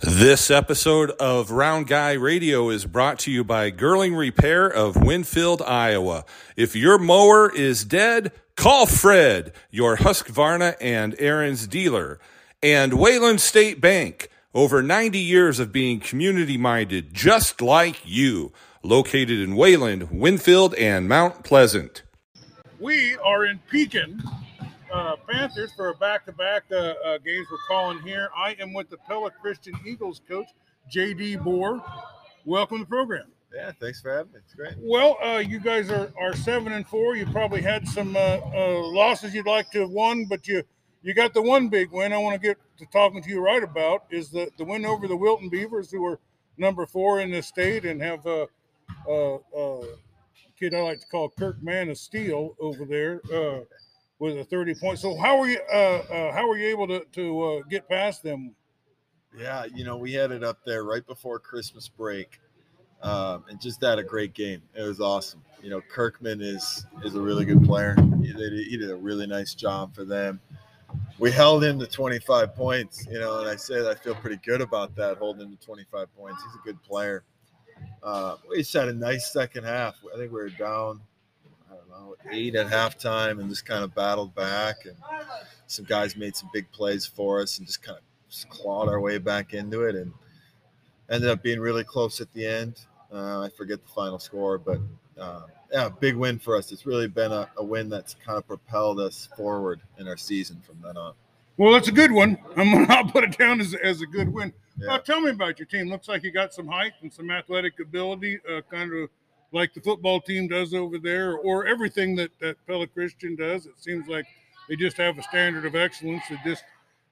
This episode of Round Guy Radio is brought to you by Girling Repair of Winfield, Iowa. If your mower is dead, call Fred, your Husqvarna and Ariens dealer. And Wayland State Bank, over 90 years of being community minded, just like you, located in Wayland, Winfield, and Mount Pleasant. We are in Pekin, uh, Panthers for a back-to-back uh, uh, games we're calling here. I am with the Pella Christian Eagles coach, J.D. Bohr. Welcome to the program. Yeah, thanks for having me. It's great. Well, uh, you guys are, are seven and four. You probably had some uh, uh, losses you'd like to have won, but you you got the one big win. I want to get to talking to you right about is the, the win over the Wilton Beavers, who are number four in the state and have a, a, a kid I like to call Kirk Man of Steel over there with a 30 point. So how were you uh, uh, how were you able to to uh, get past them? Yeah, you know, we had it up there right before Christmas break. Um, and just had a great game. It was awesome. You know, Kirkman is is a really good player. He did, he did a really nice job for them. We held him to 25 points, you know, and I said I feel pretty good about that, holding him to 25 points. He's a good player. Uh, we just had a nice second half. I think we were down know, eight at halftime and just kind of battled back. And some guys made some big plays for us and just kind of just clawed our way back into it and ended up being really close at the end. Uh, I forget the final score, but uh, yeah, big win for us. It's really been a, a, win that's kind of propelled us forward in our season from then on. Well, it's a good one. I'm gonna I'll put it down as, as a good win. Yeah. Uh, tell me about your team. Looks like you got some height and some athletic ability. Uh, kind of like the football team does over there, or everything that that Pella Christian does. It seems like they just have a standard of excellence that just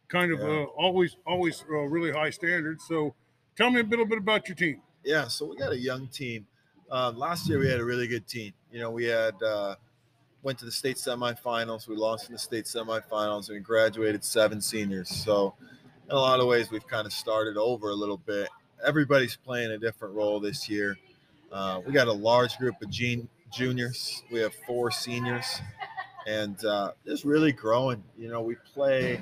kind of yeah. uh, always always uh, really high standards. So, tell me a little bit about your team. Yeah, so we got a young team. Uh, last year we had a really good team. You know, we had uh, went to the state semifinals. We lost in the state semifinals, and we graduated seven seniors. So, in a lot of ways, we've kind of started over a little bit. Everybody's playing a different role this year. Uh, we got a large group of gen- juniors. We have four seniors, and uh, it's really growing. You know, we play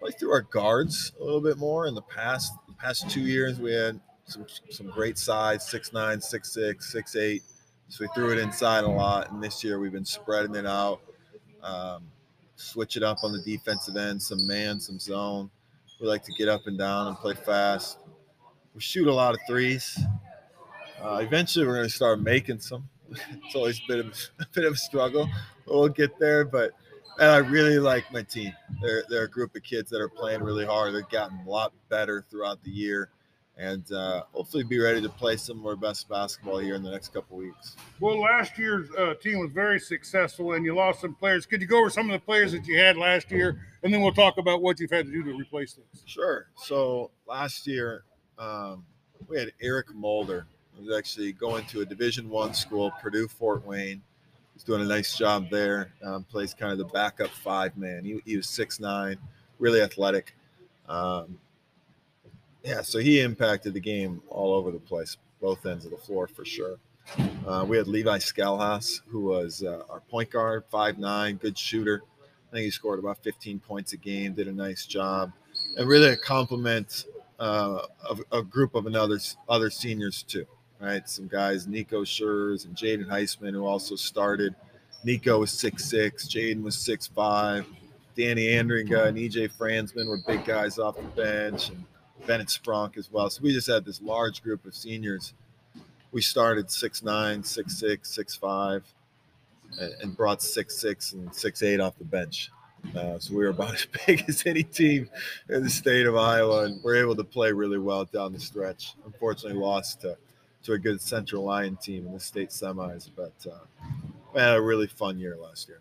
play through our guards a little bit more. In the past, the past two years, we had some some great size six nine, six six, six eight. So we threw it inside a lot, and this year we've been spreading it out. Um, switch it up on the defensive end, some man, some zone. We like to get up and down and play fast. We shoot a lot of threes. Uh, eventually, we're going to start making some. it's always been a, a bit of a struggle. We'll get there, but and I really like my team. They're they're a group of kids that are playing really hard. They've gotten a lot better throughout the year, and uh, hopefully be ready to play some of our best basketball here in the next couple weeks. Well, last year's uh, team was very successful, and you lost some players. Could you go over some of the players that you had last year, and then we'll talk about what you've had to do to replace those? Sure. So last year um, we had Eric Mulder was actually going to a Division One school, Purdue Fort Wayne. He's doing a nice job there. Um, plays kind of the backup five man. He, he was six nine, really athletic. Um, yeah, so he impacted the game all over the place, both ends of the floor for sure. Uh, we had Levi Skalhas, who was uh, our point guard, five nine, good shooter. I think he scored about 15 points a game, did a nice job, and really a compliment uh, of a group of another other seniors too Some guys, Nico Schurz and Jaden Heisman, who also started. Nico was six six, Jaden was six five, Danny Andringa and EJ Fransman were big guys off the bench, and Bennett Sprunk as well. So we just had this large group of seniors. We started six nine, six six, six five, and brought six six and six eight off the bench. Uh, so we were about as big as any team in the state of Iowa, and we're able to play really well down the stretch. Unfortunately, lost to to a good Central Lyon team in the state semis. But uh, we had a really fun year last year.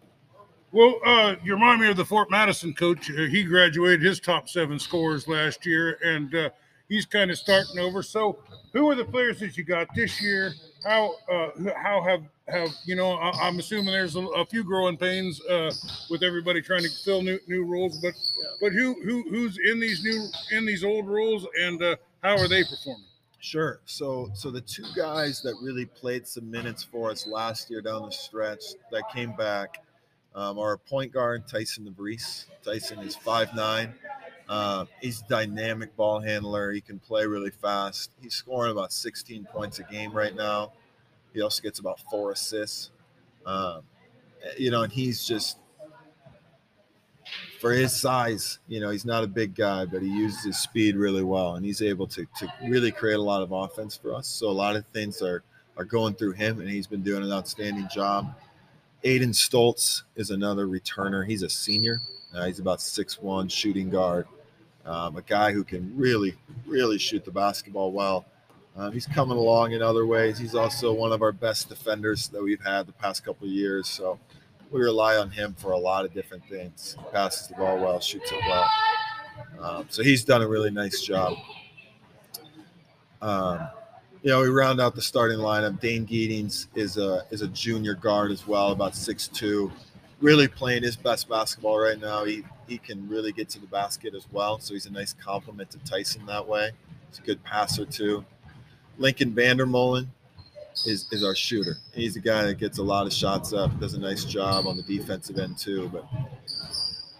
Well, uh, you remind me of the Fort Madison coach. Uh, he graduated his top seven scores last year, and uh, he's kind of starting over. So, who are the players that you got this year? How uh, how have have you know? I, am assuming there's a, a, few growing pains uh, with everybody trying to fill new new rules, but but who who who's in these new in these old rules, and how are they performing? Sure. So, so the two guys that really played some minutes for us last year down the stretch that came back um, are point guard Tyson DeVries. Tyson is five nine, Uh, he's a dynamic ball handler. He can play really fast. He's scoring about 16 points a game right now. He also gets about four assists. Um, you know, and he's just for his size, you know, he's not a big guy, but he uses his speed really well, and he's able to to really create a lot of offense for us. So a lot of things are are going through him, and he's been doing an outstanding job. Aiden Stoltz is another returner. He's a senior. Uh, he's about six one, shooting guard. Um, a guy who can really, really shoot the basketball well. Um, he's coming along in other ways. He's also one of our best defenders that we've had the past couple years. So we rely on him for a lot of different things. He passes the ball well, shoots it well. Um, so he's done a really nice job. Um, you know, we round out the starting lineup. Dane Geetings is a is a junior guard as well, about six two, really playing his best basketball right now. He he can really get to the basket as well, so he's a nice complement to Tyson that way. He's a good passer too. Lincoln Vandermolen is is our shooter. He's a guy that gets a lot of shots up, does a nice job on the defensive end too, but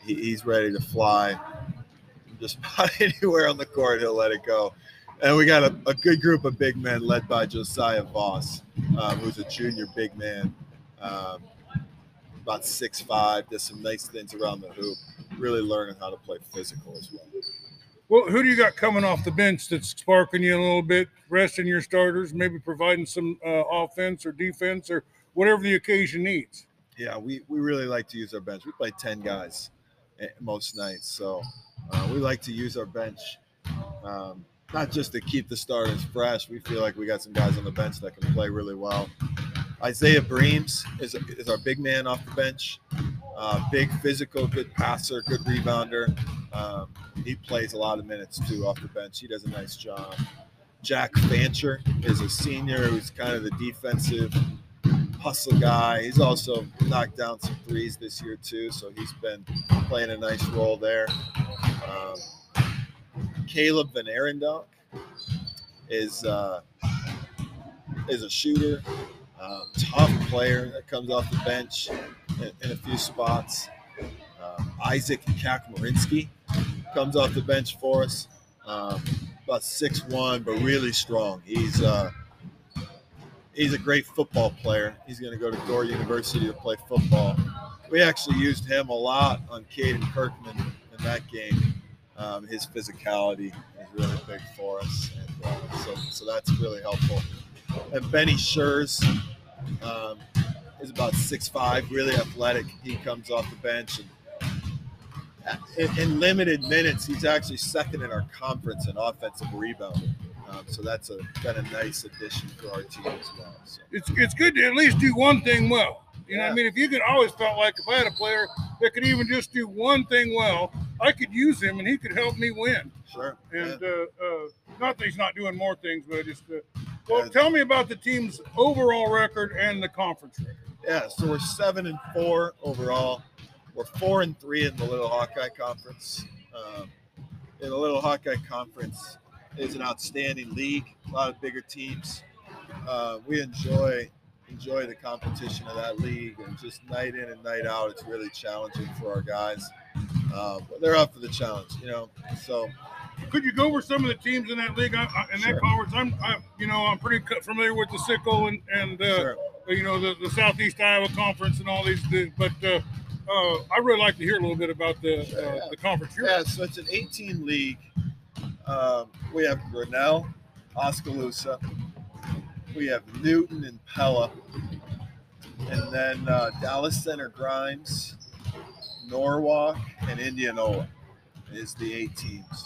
he, he's ready to fly. Just about anywhere on the court, he'll let it go. And we got a, a good group of big men led by Josiah Voss, um, who's a junior big man, um, about six five. Does some nice things around the hoop. Really learning how to play physical as well. Well, who do you got coming off the bench that's sparking you a little bit, resting your starters, maybe providing some uh, offense or defense or whatever the occasion needs? Yeah, we, we really like to use our bench. We play 10 guys eh, most nights. So uh, we like to use our bench, um, not just to keep the starters fresh. We feel like we got some guys on the bench that can play really well. Isaiah Breams is, is our big man off the bench. Uh, big physical, good passer, good rebounder. Um, he plays a lot of minutes too off the bench. He does a nice job. Jack Fancher is a senior who's kind of the defensive hustle guy. He's also knocked down some threes this year too, so he's been playing a nice role there. Um, Caleb Van Arendonk is uh, is a shooter, uh, tough player that comes off the bench in, in a few spots. Uh, Isaac Kakmarinsky comes off the bench for us. Um, about six one, but really strong. He's uh, he's a great football player. He's going to go to Gore University to play football. We actually used him a lot on Caden Kirkman in that game. Um, his physicality is really big for us, and uh, so so that's really helpful. And Benny Schurz um, is about six five, really athletic. He comes off the bench and in, in, limited minutes, he's actually second in our conference in offensive rebounding. Um, so that's a been a nice addition for our team as well. So. It's it's good to at least do one thing well. You know, yeah. I mean, if you could always felt like if I had a player that could even just do one thing well, I could use him and he could help me win. Sure. And yeah. uh, uh, not that he's not doing more things, but just uh, well, tell me about the team's overall record and the conference record. Yeah, so we're seven and four overall. We're four and three in the Little Hawkeye Conference. Um, in the Little Hawkeye Conference is an outstanding league. A lot of bigger teams. Uh, we enjoy enjoy the competition of that league, and just night in and night out, it's really challenging for our guys. Uh, but they're up for the challenge, you know. So, could you go over some of the teams in that league? I, I, in that sure. conference, I'm, I, you know, I'm pretty familiar with the SICL and and uh, sure. you know the, the Southeast Iowa Conference and all these, things, but uh, uh, I really like to hear a little bit about the uh, yeah. the conference. Here. Yeah, so it's an 18 league. Um, we have Grinnell, Oskaloosa, we have Newton and Pella, and then uh, Dallas Center Grimes, Norwalk, and Indianola is the eight teams.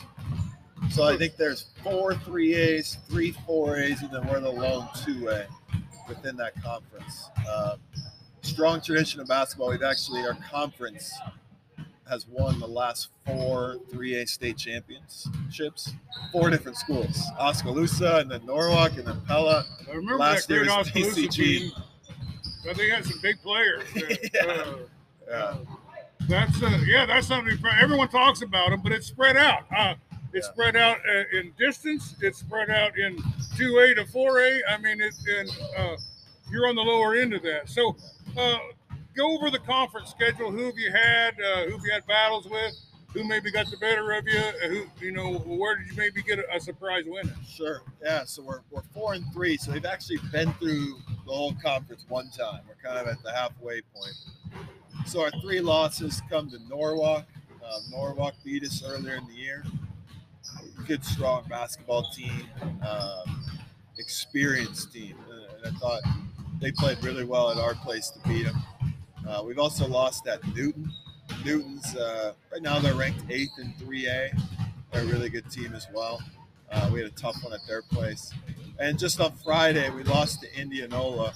So I think there's four 3As, three 4As, and then we're the lone 2A within that conference. Um, strong tradition of basketball. We've actually our conference has won the last four 3A state championships. Four different schools: Oskaloosa, and then Norwalk, and then Pella. I remember last that great Oskaloosa team. But they had some big players. yeah. Uh, yeah. That's uh, yeah, that's something everyone talks about them, but it's spread out. Uh, it's yeah. spread out uh, in distance. It's spread out in two A to four A. I mean, it's in uh, you're on the lower end of that. So uh, go over the conference schedule. Who have you had? Uh, who have you had battles with? who maybe got the better of you? Uh, Who you know, where did you maybe get a, a surprise win? Sure. Yeah. So we're, we're four and three. So we've actually been through the whole conference one time. We're kind of at the halfway point. So our three losses come to Norwalk. Um, Norwalk beat us earlier in the year. Good, strong basketball team, um, experienced team. And I thought they played really well at our place to beat them. Uh, we've also lost at Newton. Newton's uh, right now they're ranked eighth in 3A. They're a really good team as well. Uh, we had a tough one at their place. And just on Friday, we lost to Indianola,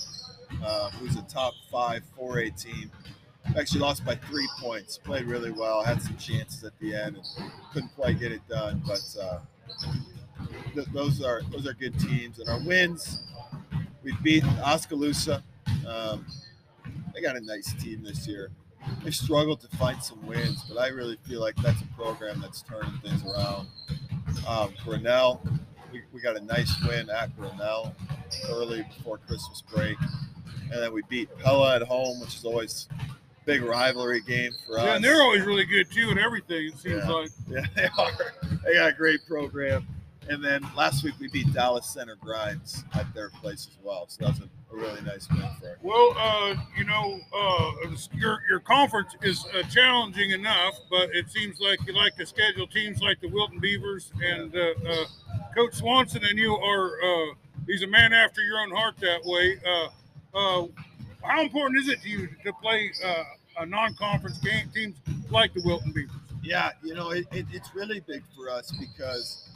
uh, who's a top five 4A team. Actually lost by three points. Played really well. Had some chances at the end and couldn't quite get it done. But uh, th- those are those are good teams. And our wins, we beat Oskaloosa. Um, they got a nice team this year. They've struggled to find some wins, but I really feel like that's a program that's turning things around. Um, Grinnell, we, we got a nice win at Grinnell early before Christmas break. And then we beat Pella at home, which is always big rivalry game for us. Yeah, and they're always really good too, and everything. It seems Yeah. like. Yeah, they are. They got a great program. And then last week we beat Dallas Center Grimes at their place as well. So that's a, a really nice win for us. Well, uh, you know, uh, your your conference is uh, challenging enough, but it seems like you like to schedule teams like the Wilton Beavers and uh, uh, Coach Swanson and you are. Uh, he's a man after your own heart that way. How important is it to you to play uh, a non-conference game teams like the Wilton Beavers? Yeah, you know, it, it, it's really big for us because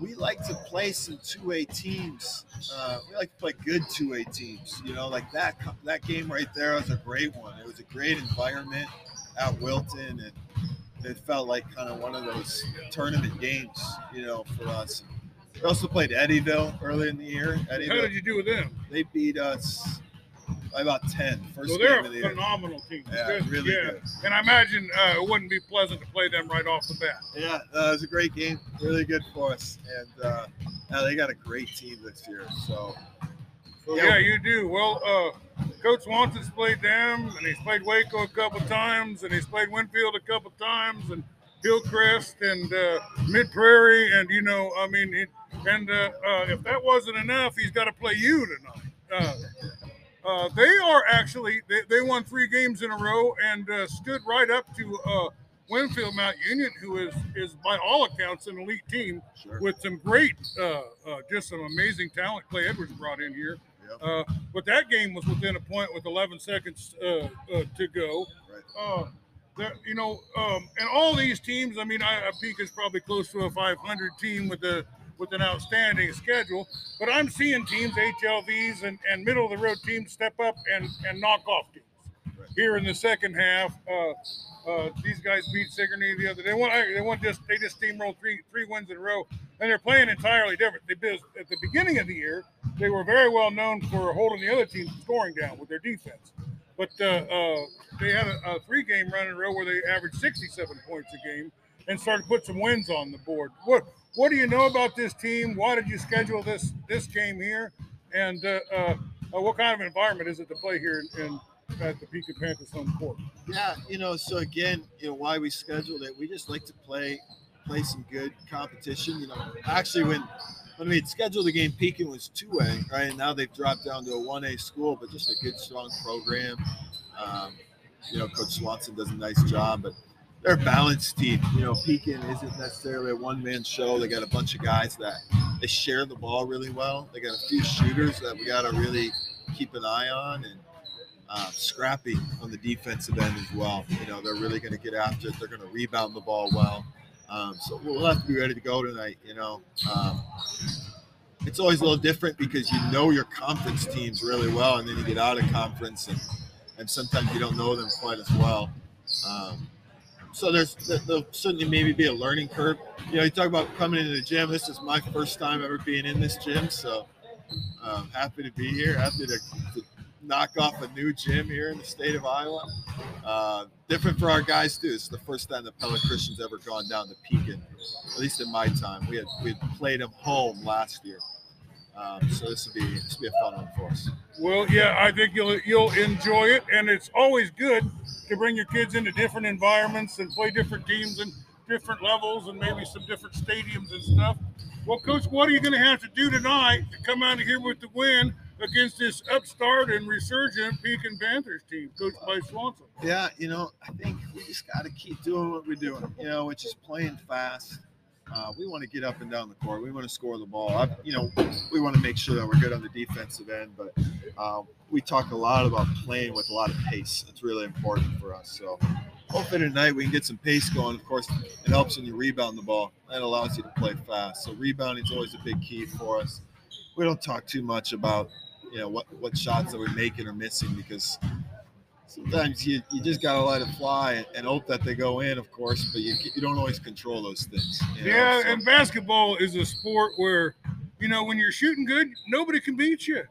we like to play some two A teams. Uh, we like to play good two A teams. You know, like that that game right there was a great one. It was a great environment at Wilton, and it felt like kind of one of those tournament games. You know, for us. We also played Eddyville early in the year. How Eddyville, did you do with them? they beat us by about 10. First Well, they're game of the a year. phenomenal team. Yeah, Good, really yeah. good. And I imagine uh, it wouldn't be pleasant to play them right off the bat. Yeah, uh, it was a great game. Really good for us. And uh, they got a great team this year. So, So, Yeah. yeah, you do. Well, uh, Coach Swanson's played them, and he's played Waco a couple times, and he's played Winfield a couple times, and Hillcrest and uh, Mid Prairie, and you know, I mean, it, and uh, uh, if that wasn't enough, he's got to play you tonight. Uh, they are actually they, they won three games in a row and uh, stood right up to uh, Winfield Mount Union, who is is by all accounts an elite team sure. with some great, uh, uh, just some amazing talent. Clay Edwards brought in here. Yep. Uh, but that game was within a point with 11 seconds uh, uh, to go. Right. Uh, there, you know, um, and all these teams. I mean, I, I Peak is probably close to a 500 team with a with an outstanding schedule. But I'm seeing teams, HLVs and, and middle of the road teams, step up and and knock off teams. Here in the second half, uh, uh, these guys beat Sigourney the other day. They won. They won just they just steamrolled three three wins in a row, and they're playing entirely different. They at the beginning of the year, they were very well known for holding the other team scoring down with their defense. But uh, uh, they had a, a three-game run in a row where they averaged 67 points a game and started to put some wins on the board. What What do you know about this team? Why did you schedule this this game here? And uh, uh, what kind of environment is it to play here in, in at the Pekin Panthers home court? Yeah, you know, so again, you know, why we scheduled it, we just like to play play some good competition. You know, actually when when we had scheduled the game, Pekin was two A, right? And now they've dropped down to a one A school, but just a good, strong program. Um, you know, Coach Swanson does a nice job, but they're a balanced team. You know, Pekin isn't necessarily a one man show. They got a bunch of guys that they share the ball really well. They got a few shooters that we got to really keep an eye on and uh, scrappy on the defensive end as well. You know, they're really going to get after it. They're going to rebound the ball well. Um, so we'll have to be ready to go tonight. You know, um, it's always a little different because you know your conference teams really well, and then you get out of conference, and and sometimes you don't know them quite as well. Um, so there's there- there'll certainly maybe be a learning curve. You know, you talk about coming into the gym. This is my first time ever being in this gym, so um, happy to be here. Happy to, to knock off a new gym here in the state of Iowa. Uh, different for our guys too. It's the first time the Pella Christians ever gone down to Pekin, at least in my time. We had we had played them home last year, Um, so this will be this will be a fun one for us. Well, yeah, I think you'll you'll enjoy it, and it's always good to bring your kids into different environments and play different teams and different levels and maybe some different stadiums and stuff. Well, Coach, what are you going to have to do tonight to come out of here with the win against this upstart and resurgent Pekin Panthers team, coached by Swanson? Yeah, you know, I think we just got to keep doing what we're doing, you know, which is playing fast. Uh, we want to get up and down the court. We want to score the ball. I, you know, we want to make sure that we're good on the defensive end. But um, we talk a lot about playing with a lot of pace. It's really important for us. So hopefully tonight we can get some pace going. Of course, it helps when you rebound the ball. That allows you to play fast. So rebounding is always a big key for us. We don't talk too much about you know what what shots that we're making or missing because sometimes you, you just gotta let it fly and hope that they go in, of course, but you, you don't always control those things. you know? Yeah, So- and basketball is a sport where, you know, when you're shooting good, nobody can beat you,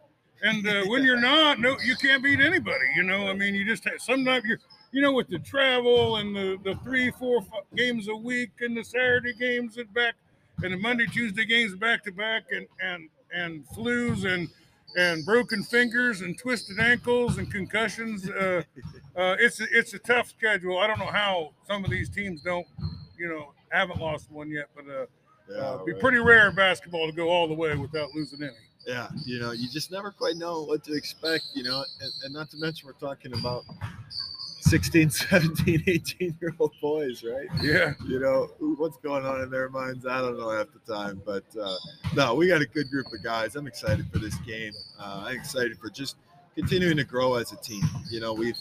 and uh, when you're not, no, you can't beat anybody. You know, I mean, you just have, sometimes you're, you know, with the travel and the the three, four f- games a week and the Saturday games and back, and the Monday, Tuesday games back to back, and and and flus and and broken fingers and twisted ankles and concussions. Uh, uh, it's a, it's a tough schedule. I don't know how some of these teams don't, you know, haven't lost one yet, but uh, yeah, uh, be right. pretty rare in basketball to go all the way without losing any. yeah, you know, you just never quite know what to expect, you know, and, and not to mention we're talking about 16, 17, 18 year old boys, right? Yeah, You know, what's going on in their minds, I don't know half the time. But uh, no, we got a good group of guys. I'm excited for this game. Uh, I'm excited for just continuing to grow as a team. You know, we've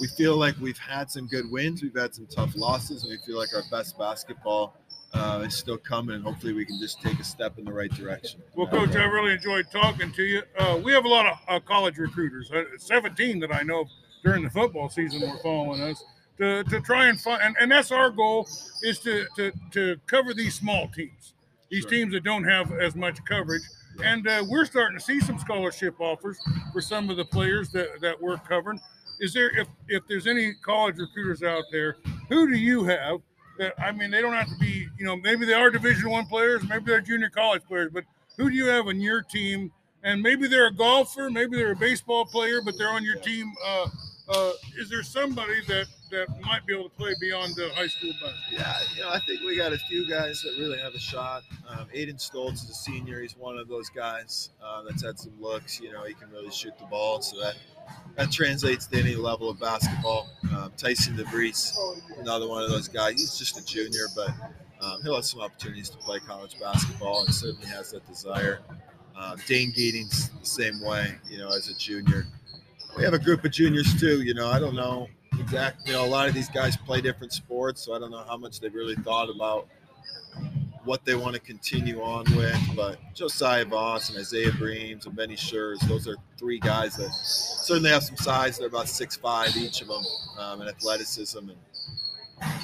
we feel like we've had some good wins, we've had some tough losses, and we feel like our best basketball uh, is still coming. And hopefully, we can just take a step in the right direction. Well, Coach, I really enjoyed talking to you. Uh, we have a lot of uh, college recruiters, uh, 17 that I know during the football season were following us to, to try and find, and, and that's our goal is to, to, to cover these small teams, these Sure. teams that don't have as much coverage. And uh, we're starting to see some scholarship offers for some of the players that, that we're covering. Is there, if, if there's any college recruiters out there, who do you have that, I mean, they don't have to be, you know, maybe they are Division One players, maybe they're junior college players, but who do you have on your team? And maybe they're a golfer, maybe they're a baseball player, but they're on your team. Uh, uh, is there somebody that that might be able to play beyond the high school basketball? Yeah, you know, I think we got a few guys that really have a shot. Um, Aiden Stoltz is a senior. He's one of those guys uh, that's had some looks. You know, he can really shoot the ball, so that that translates to any level of basketball. Um, Tyson DeVries, another one of those guys. He's just a junior, but um, he'll have some opportunities to play college basketball, and certainly has that desire. Uh, Dane Geating's the same way. You know, as a junior, we have a group of juniors too. You know, I don't know exactly. You know, a lot of these guys play different sports, so I don't know how much they've really thought about what they want to continue on with. But Josiah Voss and Isaiah Breams and Benny Schurz, those are three guys that certainly have some size. They're about six five each of them, um, and athleticism, and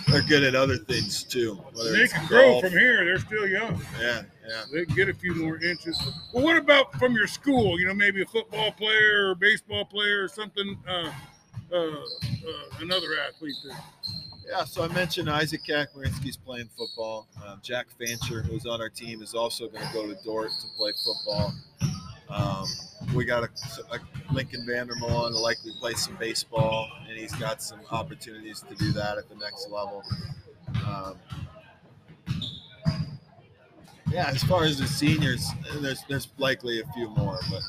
they're good at other things too. They can grow from here. They're still young. Yeah, yeah. They get a few more inches. Well, what about from your school? You know, maybe a football player or baseball player or something. Uh, uh, uh, another athlete. There. Yeah, so I mentioned Isaac Kakmarinsky's playing football. Um, Jack Fancher, who's on our team, is also going to go to Dordt to play football. Um, we got a, a Lincoln Vandermolen to likely play some baseball, and he's got some opportunities to do that at the next level. Um, yeah, as far as the seniors, there's there's likely a few more, but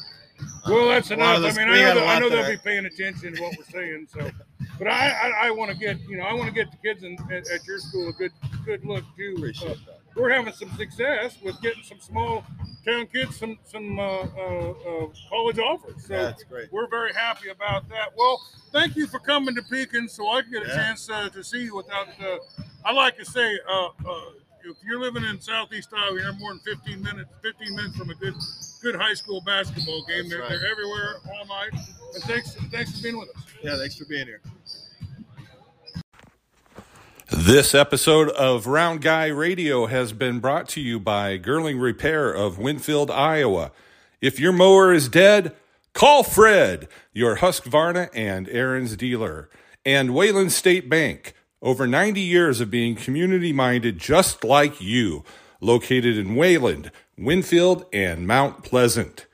uh, Well, that's enough. of I mean, I know, that, I know they'll be paying attention to what we're saying. So, but I, I, I want to get, you know, I want to get the kids in, at, at your school a good, good look too. Uh, that. we're having some success with getting some small town kids some some uh, uh, uh, college offers. So Yeah, that's great. we're very happy about that. Well, thank you for coming to Pekin so I can get a Yeah. chance uh, to see you without. Uh, I like to say, uh, uh, if you're living in Southeast Iowa, you're more than 15 minutes 15 minutes from a good good high school basketball game. They're, right. they're everywhere all night. And thanks thanks for being with us. Yeah, thanks for being here. This episode of Round Guy Radio has been brought to you by Girling Repair of Winfield, Iowa. If your mower is dead, call Fred, your Husqvarna and Ariens dealer. And Wayland State Bank, over 90 years of being community minded just like you. located in Wayland, Winfield, and Mount Pleasant.